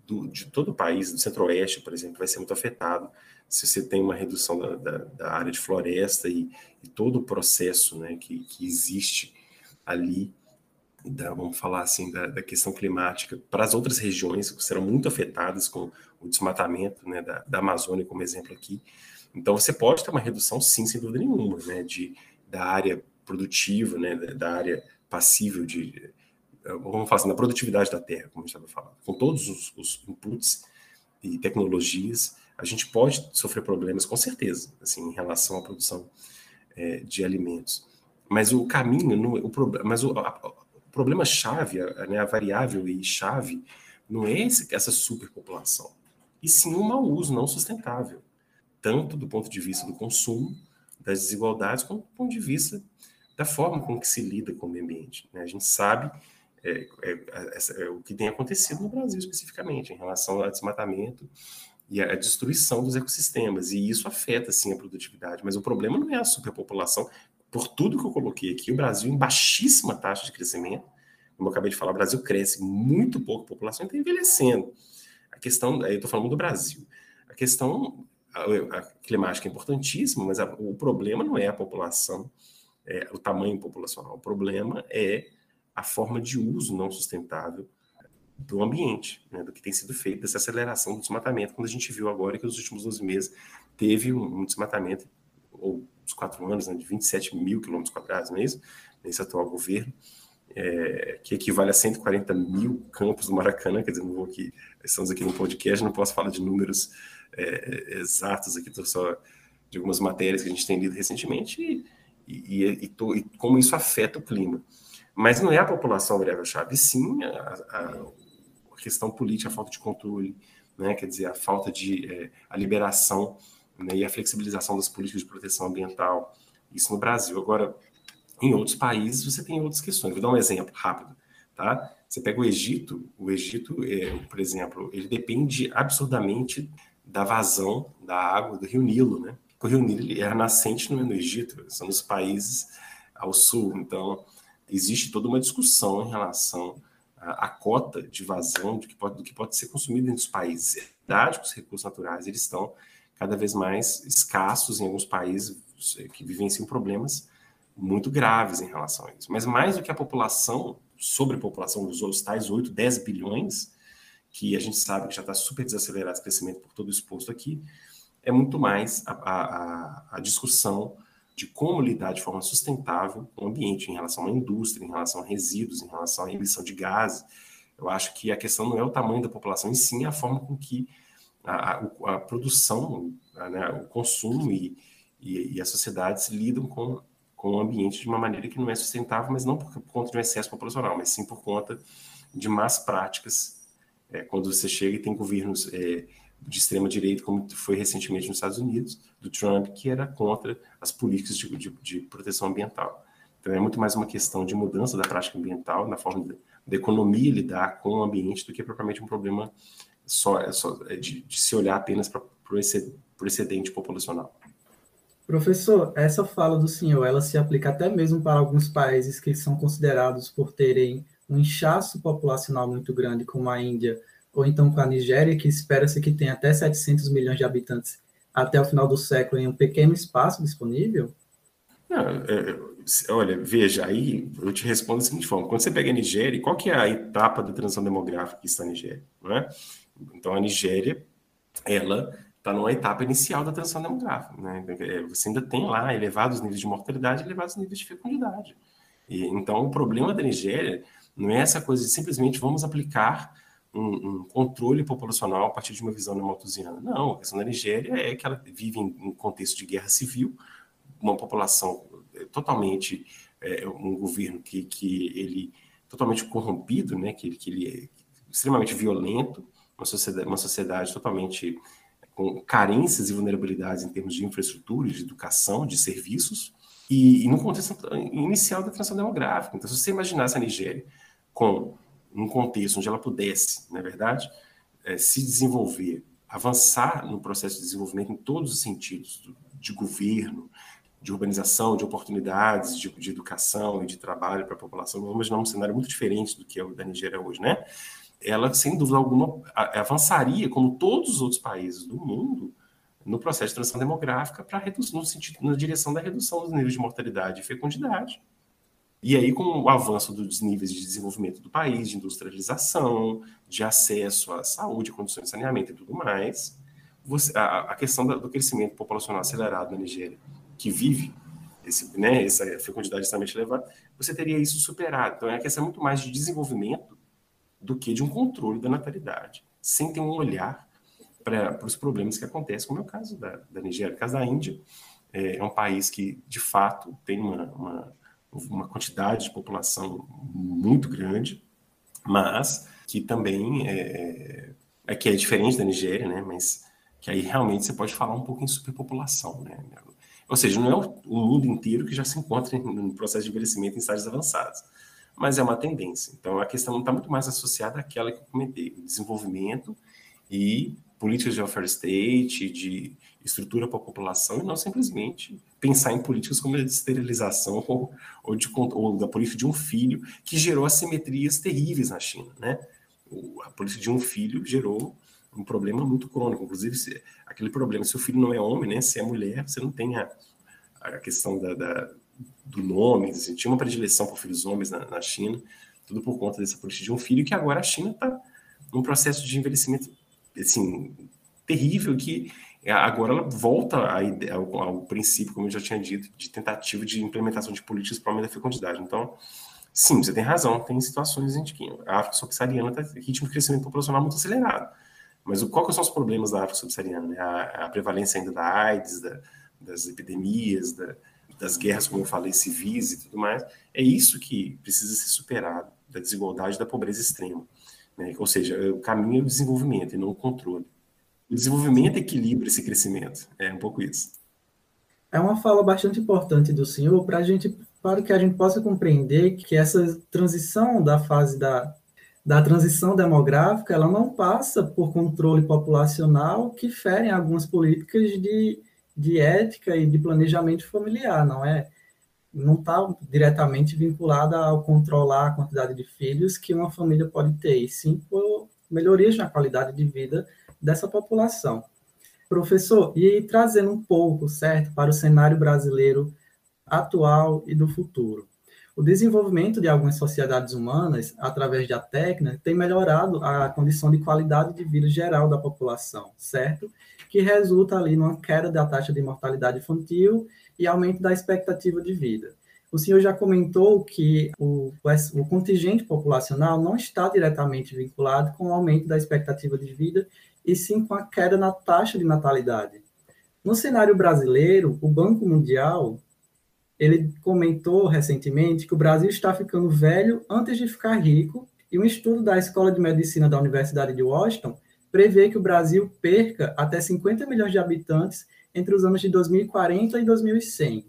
do, de todo o país, do centro-oeste, por exemplo, vai ser muito afetado se você tem uma redução da, da, da área de floresta e, e, todo o processo né, que, que existe ali, da, vamos falar assim, da, da, questão climática para as outras regiões que serão muito afetadas com o desmatamento né, da, da Amazônia, como exemplo aqui, então, você pode ter uma redução, sim, sem dúvida nenhuma, né, de, da área produtiva, né, da área passível de vamos falar assim, na produtividade da terra, como a gente estava falando, com todos os, os, inputs e tecnologias, a gente pode sofrer problemas, com certeza, assim, em relação à produção é, de alimentos. Mas o caminho, o problema, mas o, a, o problema chave, a, né, a variável e chave, não é esse, essa superpopulação, e sim o mau uso não sustentável, tanto do ponto de vista do consumo, das desigualdades, como do ponto de vista da forma com que se lida com o meio ambiente. Né? A gente sabe é, é, é, o que tem acontecido no Brasil especificamente em relação ao desmatamento e a destruição dos ecossistemas, e isso afeta, sim, a produtividade, mas o problema não é a superpopulação, por tudo que eu coloquei aqui, o Brasil em baixíssima taxa de crescimento, como eu acabei de falar, o Brasil cresce muito pouco, a população está envelhecendo. A questão, eu estou falando do Brasil, a questão a, climática é importantíssima, mas a, o problema não é a população, é, o tamanho populacional, o problema é a forma de uso não sustentável do ambiente, né, do que tem sido feito, dessa aceleração do desmatamento, quando a gente viu agora que nos últimos 12 meses teve um, um desmatamento, ou os quatro anos, né, de 27 mil quilômetros quadrados, não é isso? Nesse atual governo, é, que equivale a 140 mil campos do Maracanã, quer dizer, não vou aqui, estamos aqui no podcast, não posso falar de números é, exatos aqui, estou só de algumas matérias que a gente tem lido recentemente, e, e, e, tô, e como isso afeta o clima. Mas não é a população variável-chave, sim a, a, questão política, a falta de controle, né? quer dizer, a falta de é, a liberação né? e a flexibilização das políticas de proteção ambiental. Isso no Brasil. Agora, em outros países, você tem outras questões. Vou dar um exemplo rápido. Tá? Você pega o Egito, o Egito, é, por exemplo, ele depende absurdamente da vazão da água do Rio Nilo, né? O Rio Nilo era nascente no, no Egito, são os países ao sul. Então, existe toda uma discussão em relação a, cota de vazão do que pode, do que pode ser consumido entre os países. É verdade que os recursos naturais eles estão cada vez mais escassos em alguns países que vivenciam problemas muito graves em relação a isso. Mas mais do que a população, sobre a população dos tais 8, 10 bilhões, que a gente sabe que já está super desacelerado esse crescimento por todo exposto aqui, é muito mais a, a, a discussão de como lidar de forma sustentável com o ambiente, em relação à indústria, em relação a resíduos, em relação à emissão de gases. Eu acho que a questão não é o tamanho da população, e sim a forma com que a, a, a produção, a, né, o consumo e, e, e, as sociedades lidam com, com o ambiente de uma maneira que não é sustentável, mas não por, conta de um excesso populacional, mas sim por conta de más práticas. É, quando você chega e tem governos é, de extrema direita, como foi recentemente nos Estados Unidos, do Trump, que era contra as políticas de, de, de proteção ambiental. Então é muito mais uma questão de mudança da prática ambiental, na forma da economia lidar com o ambiente, do que propriamente um problema só, é só é de, de, se olhar apenas para o excedente populacional. Professor, essa fala do senhor, ela se aplica até mesmo para alguns países que são considerados por terem um inchaço populacional muito grande, como a Índia, ou então com a Nigéria, que espera-se que tenha até 700 milhões de habitantes até o final do século em um pequeno espaço disponível? Não, é, olha, veja, aí eu te respondo da seguinte forma: quando você pega a Nigéria, qual que é a etapa da transição demográfica que está na Nigéria? Não é? Então, a Nigéria, ela está numa etapa inicial da transição demográfica. Né? É, você ainda tem lá elevados níveis de mortalidade elevados níveis de fecundidade. E, então, o problema da Nigéria não é essa coisa de simplesmente vamos aplicar um, um, controle populacional a partir de uma visão neomalthusiana. Não, a questão da Nigéria é que ela vive em um contexto de guerra civil, uma população é, totalmente, é, um governo que, que ele totalmente corrompido, né, que, que ele é extremamente violento, uma sociedade, uma sociedade totalmente com carências e vulnerabilidades em termos de infraestrutura, de educação, de serviços, e, e no contexto inicial da transição demográfica. Então, se você imaginasse a Nigéria com num contexto onde ela pudesse, na é verdade, é, se desenvolver, avançar no processo de desenvolvimento em todos os sentidos, de governo, de urbanização, de oportunidades, de, de educação e de trabalho para a população, vamos imaginar um cenário muito diferente do que é o da Nigéria hoje, né? Ela, sem dúvida alguma, avançaria, como todos os outros países do mundo, no processo de transição demográfica para reduzir, no sentido, na direção da redução dos níveis de mortalidade e fecundidade. E aí, com o avanço dos níveis de desenvolvimento do país, de industrialização, de acesso à saúde, condições de saneamento e tudo mais, você, a, a, questão do crescimento populacional acelerado na Nigéria, que vive esse, né, essa fecundidade extremamente elevada, você teria isso superado. Então, é a questão muito mais de desenvolvimento do que de um controle da natalidade, sem ter um olhar para os problemas que acontecem, como é o caso da, da Nigéria. O caso da Índia é, é um país que, de fato, tem uma, uma, uma quantidade de população muito grande, mas que também é, é, é, que é diferente da Nigéria, né? Mas que aí realmente você pode falar um pouco em superpopulação, né? Ou seja, não é o, mundo inteiro que já se encontra no processo de envelhecimento em estágios avançados, mas é uma tendência. Então a questão está muito mais associada àquela que eu comentei, desenvolvimento e políticas de welfare state, de estrutura para a população, e não simplesmente pensar em políticas como a de esterilização ou, ou, de, ou da política de um filho, que gerou assimetrias terríveis na China. Né? O, a política de um filho gerou um problema muito crônico, inclusive se, aquele problema, se o filho não é homem, né, se é mulher, você não tem a, a questão da, da do nome, assim, tinha uma predileção por filhos homens na, na China, tudo por conta dessa política de um filho, que agora a China está num processo de envelhecimento assim, terrível que agora ela volta ao, ao, princípio, como eu já tinha dito, de tentativa de implementação de políticas para aumentar a fecundidade. Então, sim, você tem razão, tem situações em que a África subsaariana está ritmo de crescimento populacional muito acelerado. Mas o, qual são os problemas da África subsaariana? Né? A, a, prevalência ainda da AIDS, da, das epidemias, da, das guerras, como eu falei, civis e tudo mais. É isso que precisa ser superado, da desigualdade da pobreza extrema. Né? Ou seja, o caminho é o desenvolvimento e não o controle. O desenvolvimento equilibra esse crescimento. É um pouco isso. É uma fala bastante importante do senhor para a gente, para que a gente possa compreender que essa transição da fase da, da transição demográfica, ela não passa por controle populacional que ferem algumas políticas de, de ética e de planejamento familiar, não é? Não está diretamente vinculada ao controlar a quantidade de filhos que uma família pode ter, e sim por melhorias na qualidade de vida dessa população. Professor, e trazendo um pouco, certo, para o cenário brasileiro atual e do futuro. O desenvolvimento de algumas sociedades humanas, através da técnica, tem melhorado a condição de qualidade de vida geral da população, certo? Que resulta ali numa queda da taxa de mortalidade infantil e aumento da expectativa de vida. O senhor já comentou que o, o, contingente populacional não está diretamente vinculado com o aumento da expectativa de vida e sim com a queda na taxa de natalidade. No cenário brasileiro, o Banco Mundial ele comentou recentemente que o Brasil está ficando velho antes de ficar rico, e um estudo da Escola de Medicina da Universidade de Washington prevê que o Brasil perca até 50 milhões de habitantes entre os anos de 2040 e 2100.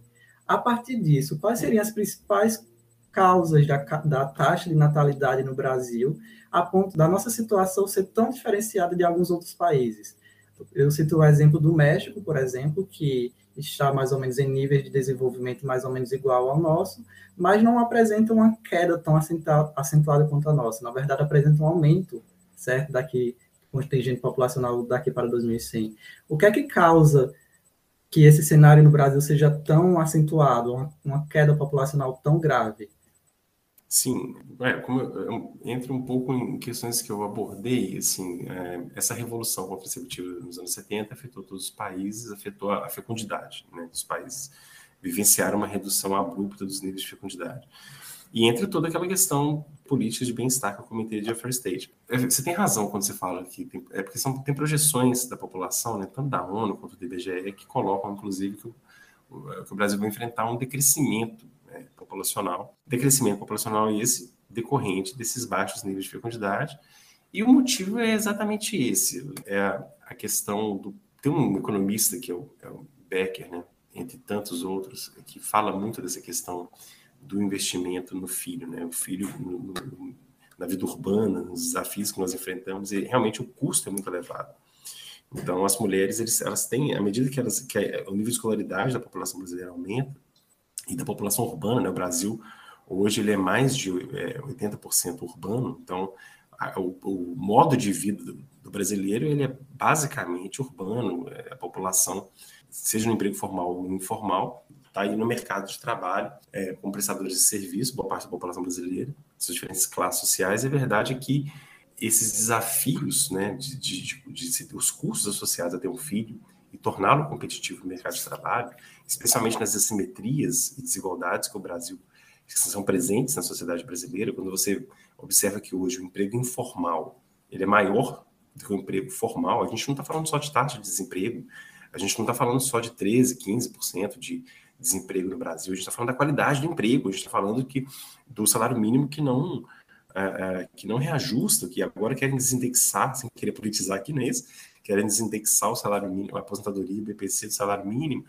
A partir disso, quais seriam as principais causas da, da taxa de natalidade no Brasil a ponto da nossa situação ser tão diferenciada de alguns outros países. Eu cito o exemplo do México, por exemplo, que está mais ou menos em níveis de desenvolvimento mais ou menos igual ao nosso, mas não apresenta uma queda tão acentuada quanto a nossa. Na verdade, apresenta um aumento, certo, daqui contingente populacional daqui para 2100. O que é que causa que esse cenário no Brasil seja tão acentuado, uma, uma queda populacional tão grave? Sim, é, como eu, eu, entra um pouco em questões que eu abordei, assim, é, essa revolução contraceptiva nos anos 70 afetou todos os países, afetou a, a fecundidade, né, os países vivenciaram uma redução abrupta dos níveis de fecundidade. E entra toda aquela questão política de bem-estar que eu comentei de First State. É, você tem razão quando você fala que tem, é porque são, tem projeções da população, né, tanto da ONU quanto do IBGE, que colocam, inclusive, que o, que o Brasil vai enfrentar um decrescimento né, populacional, decrescimento populacional esse decorrente desses baixos níveis de fecundidade. E o motivo é exatamente esse: é a, questão do. Tem um economista que é o, é o Becker, né, entre tantos outros, que fala muito dessa questão do investimento no filho, né? O filho no, no, na vida urbana, nos desafios que nós enfrentamos, e realmente o custo é muito elevado. Então, as mulheres, eles, elas têm, à medida que, elas, que o nível de escolaridade da população brasileira aumenta, e da população urbana, né? O Brasil hoje ele é mais de é, 80% urbano, então a, o, o, modo de vida do, do, brasileiro ele é basicamente urbano, é, a população, seja no emprego formal ou informal, está aí no mercado de trabalho é, como prestadores de serviço, boa parte da população brasileira, suas diferentes classes sociais, é verdade que esses desafios, né, de, de, de, de, os custos associados a ter um filho, e torná-lo competitivo no mercado de trabalho, especialmente nas assimetrias e desigualdades que o Brasil que são presentes na sociedade brasileira, quando você observa que hoje o emprego informal ele é maior do que o emprego formal, a gente não está falando só de taxa de desemprego, a gente não está falando só de 13%, 15% de desemprego no Brasil, a gente está falando da qualidade do emprego, a gente está falando que, do salário mínimo que não, é, é, que não reajusta, que agora querem desindexar, sem querer politizar aqui, não Querem desindexar o salário mínimo, a aposentadoria, o BPC do salário mínimo,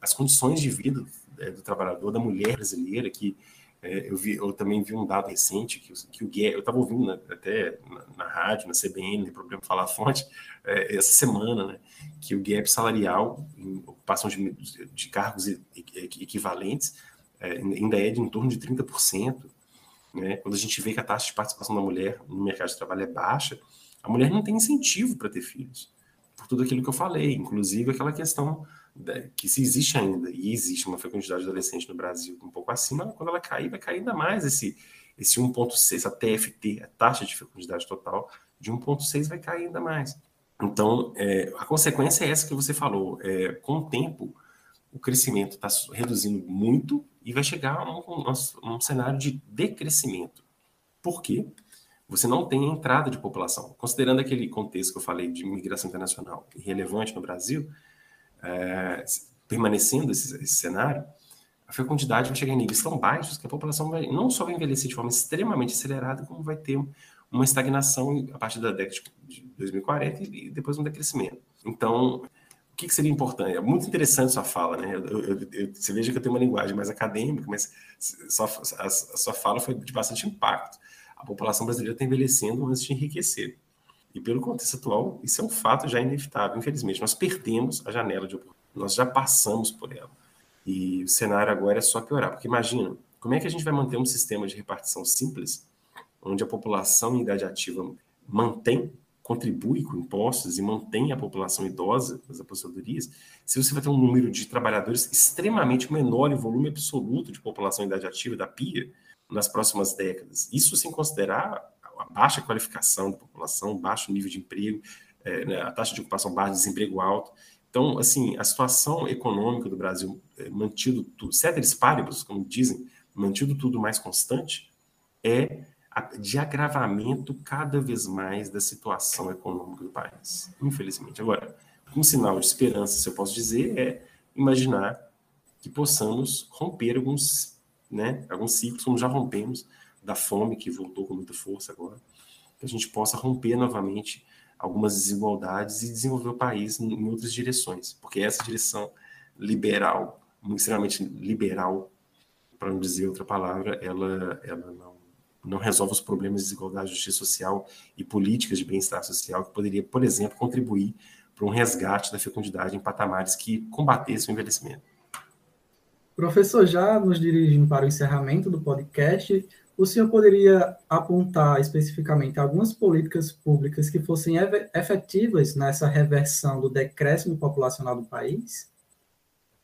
as condições de vida é, do trabalhador, da mulher brasileira, que é, eu, vi, eu também vi um dado recente que, que o gap, eu estava ouvindo né, até na, na, rádio, na CBN, tem problema falar a fonte, é, essa semana, né, que o gap salarial em ocupação de, de cargos equivalentes é, ainda é de em torno de 30%. Né? Quando a gente vê que a taxa de participação da mulher no mercado de trabalho é baixa, a mulher não tem incentivo para ter filhos, tudo aquilo que eu falei, inclusive aquela questão que se existe ainda, e existe uma frequência de adolescente no Brasil um pouco acima, quando ela cair, vai cair ainda mais esse, esse 1,6, a TFT, a taxa de fecundidade total, de 1,6 vai cair ainda mais. Então, é, a consequência é essa que você falou. É, com o tempo, o crescimento está reduzindo muito e vai chegar a um, um, um, cenário de decrescimento. Por quê? Você não tem entrada de população. Considerando aquele contexto que eu falei de imigração internacional irrelevante no Brasil, é, permanecendo esse, esse, cenário, a fecundidade vai chegar em níveis tão baixos que a população vai, não só vai envelhecer de forma extremamente acelerada, como vai ter uma estagnação a partir da década de 2040 e depois um decrescimento. Então, o que, que seria importante? É muito interessante sua fala, né? Eu, eu, eu, você veja que eu tenho uma linguagem mais acadêmica, mas sua, a, a sua fala foi de bastante impacto. A população brasileira está envelhecendo antes de enriquecer. E pelo contexto atual, isso é um fato já inevitável. Infelizmente, nós perdemos a janela de oportunidade. Nós já passamos por ela. E o cenário agora é só piorar. Porque imagina, como é que a gente vai manter um sistema de repartição simples, onde a população em idade ativa mantém, contribui com impostos e mantém a população idosa das aposentadorias, se você vai ter um número de trabalhadores extremamente menor em volume absoluto de população em idade ativa da PIA nas próximas décadas. Isso sem considerar a baixa qualificação da população, baixo nível de emprego, é, né, a taxa de ocupação baixa, desemprego alto. Então, assim, a situação econômica do Brasil, é, mantido tudo, ceteris paribus, como dizem, mantido tudo mais constante, é de agravamento cada vez mais da situação econômica do país, infelizmente. Agora, um sinal de esperança, se eu posso dizer, é imaginar que possamos romper alguns, né, alguns ciclos, como já rompemos, da fome, que voltou com muita força agora, que a gente possa romper novamente algumas desigualdades e desenvolver o país em, outras direções, porque essa direção liberal, extremamente liberal, para não dizer outra palavra, ela, ela não, não resolve os problemas de desigualdade, justiça social e políticas de bem-estar social, que poderia, por exemplo, contribuir para um resgate da fecundidade em patamares que combatessem o envelhecimento. Professor, já nos dirigindo para o encerramento do podcast, o senhor poderia apontar especificamente algumas políticas públicas que fossem efetivas nessa reversão do decréscimo populacional do país?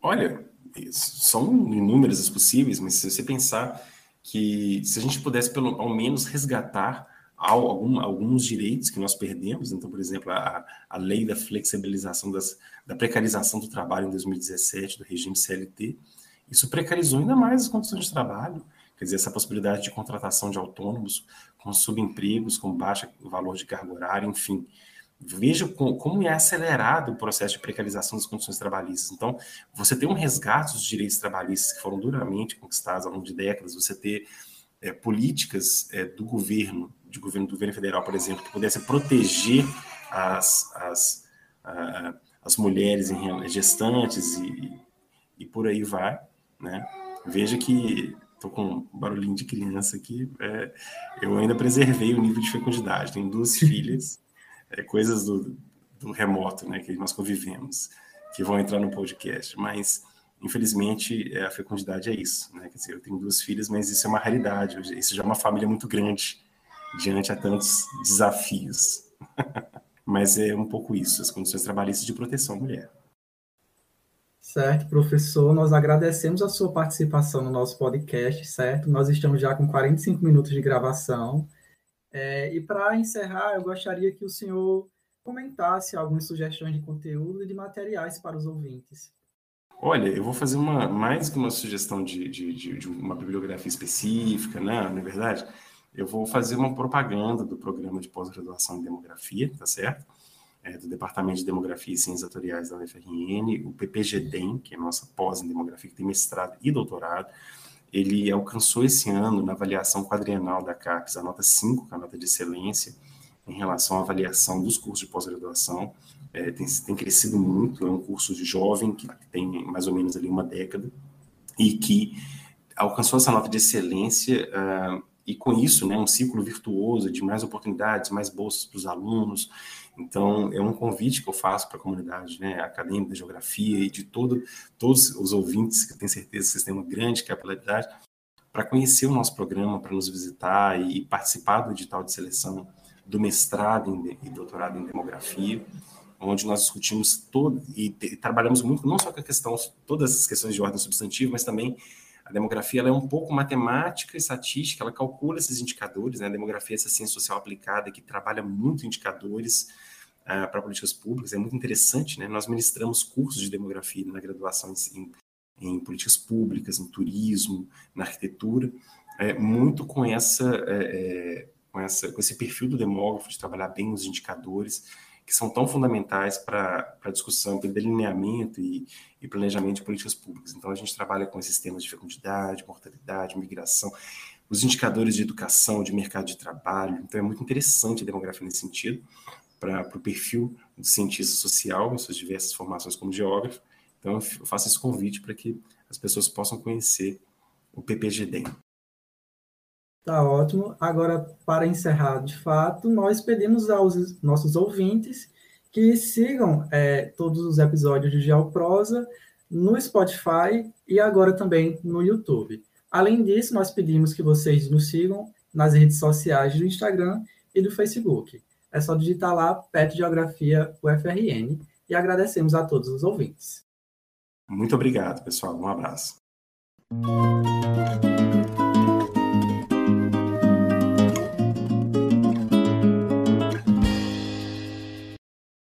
Olha, são inúmeras as possíveis, mas se você pensar que se a gente pudesse pelo ao menos resgatar algum, alguns direitos que nós perdemos, então, por exemplo, a, a lei da flexibilização das, da precarização do trabalho em 2017, do regime CLT, isso precarizou ainda mais as condições de trabalho, Quer dizer, essa possibilidade de contratação de autônomos com subempregos, com baixo valor de carga horária, enfim. Veja como é acelerado o processo de precarização das condições trabalhistas. Então, você tem um resgate dos direitos trabalhistas que foram duramente conquistados ao longo de décadas, você ter é, políticas é, do governo, de governo do governo federal, por exemplo, que pudessem proteger as, as, a, as mulheres gestantes e, e por aí vai, né? Veja que Estou com um barulhinho de criança aqui. É, eu ainda preservei o nível de fecundidade. Tenho duas filhas, é, coisas do, do remoto, né, que nós convivemos, que vão entrar no podcast. Mas, infelizmente, é, a fecundidade é isso. Né? Quer dizer, eu tenho duas filhas, mas isso é uma raridade. Isso já é uma família muito grande diante a tantos desafios. mas é um pouco isso, as condições trabalhistas de proteção à mulher. Certo, professor, nós agradecemos a sua participação no nosso podcast, certo? Nós estamos já com 45 minutos de gravação. É, e para encerrar, eu gostaria que o senhor comentasse algumas sugestões de conteúdo e de materiais para os ouvintes. Olha, eu vou fazer uma mais que uma sugestão de, de, de, de uma bibliografia específica, né? Na é verdade, eu vou fazer uma propaganda do programa de pós-graduação em demografia, tá certo? É, do Departamento de Demografia e Ciências Atuariais da UFRN, o PPGDEM, que é a nossa pós em demografia, que tem mestrado e doutorado, ele alcançou esse ano, na avaliação quadrienal da CAPES, a nota 5, que é a nota de excelência, em relação à avaliação dos cursos de pós-graduação, é, tem, tem crescido muito, é um curso de jovem, que tem mais ou menos ali uma década, e que alcançou essa nota de excelência, uh, e com isso, né, um ciclo virtuoso de mais oportunidades, mais bolsas para os alunos. Então, é um convite que eu faço para a comunidade né, acadêmica de geografia e de todo, todos os ouvintes, que eu tenho certeza que vocês têm uma grande capilaridade, para conhecer o nosso programa, para nos visitar e participar do edital de seleção do mestrado e doutorado em demografia onde nós discutimos todo e, e, trabalhamos muito não só com a questão todas essas questões de ordem substantiva, mas também a demografia é um pouco matemática e estatística, ela calcula esses indicadores, né? A demografia é essa ciência social aplicada que trabalha muito indicadores uh, para políticas públicas, é muito interessante, né? Nós ministramos cursos de demografia na graduação em, em políticas públicas, em turismo, na arquitetura, é, muito com essa, é, é com essa com esse perfil do demógrafo de trabalhar bem os indicadores que são tão fundamentais para a discussão, para delineamento e, e, planejamento de políticas públicas. Então, a gente trabalha com esses temas de fecundidade, mortalidade, migração, os indicadores de educação, de mercado de trabalho. Então, é muito interessante a demografia nesse sentido, para o perfil do cientista social, em suas diversas formações como geógrafo. Então, eu faço esse convite para que as pessoas possam conhecer o PPGDEM. Tá ótimo. Agora, para encerrar de fato, nós pedimos aos nossos ouvintes que sigam é, todos os episódios de Geoprosa no Spotify e agora também no YouTube. Além disso, nós pedimos que vocês nos sigam nas redes sociais do Instagram e do Facebook. É só digitar lá PET Geografia UFRN e agradecemos a todos os ouvintes. Muito obrigado, pessoal. Um abraço.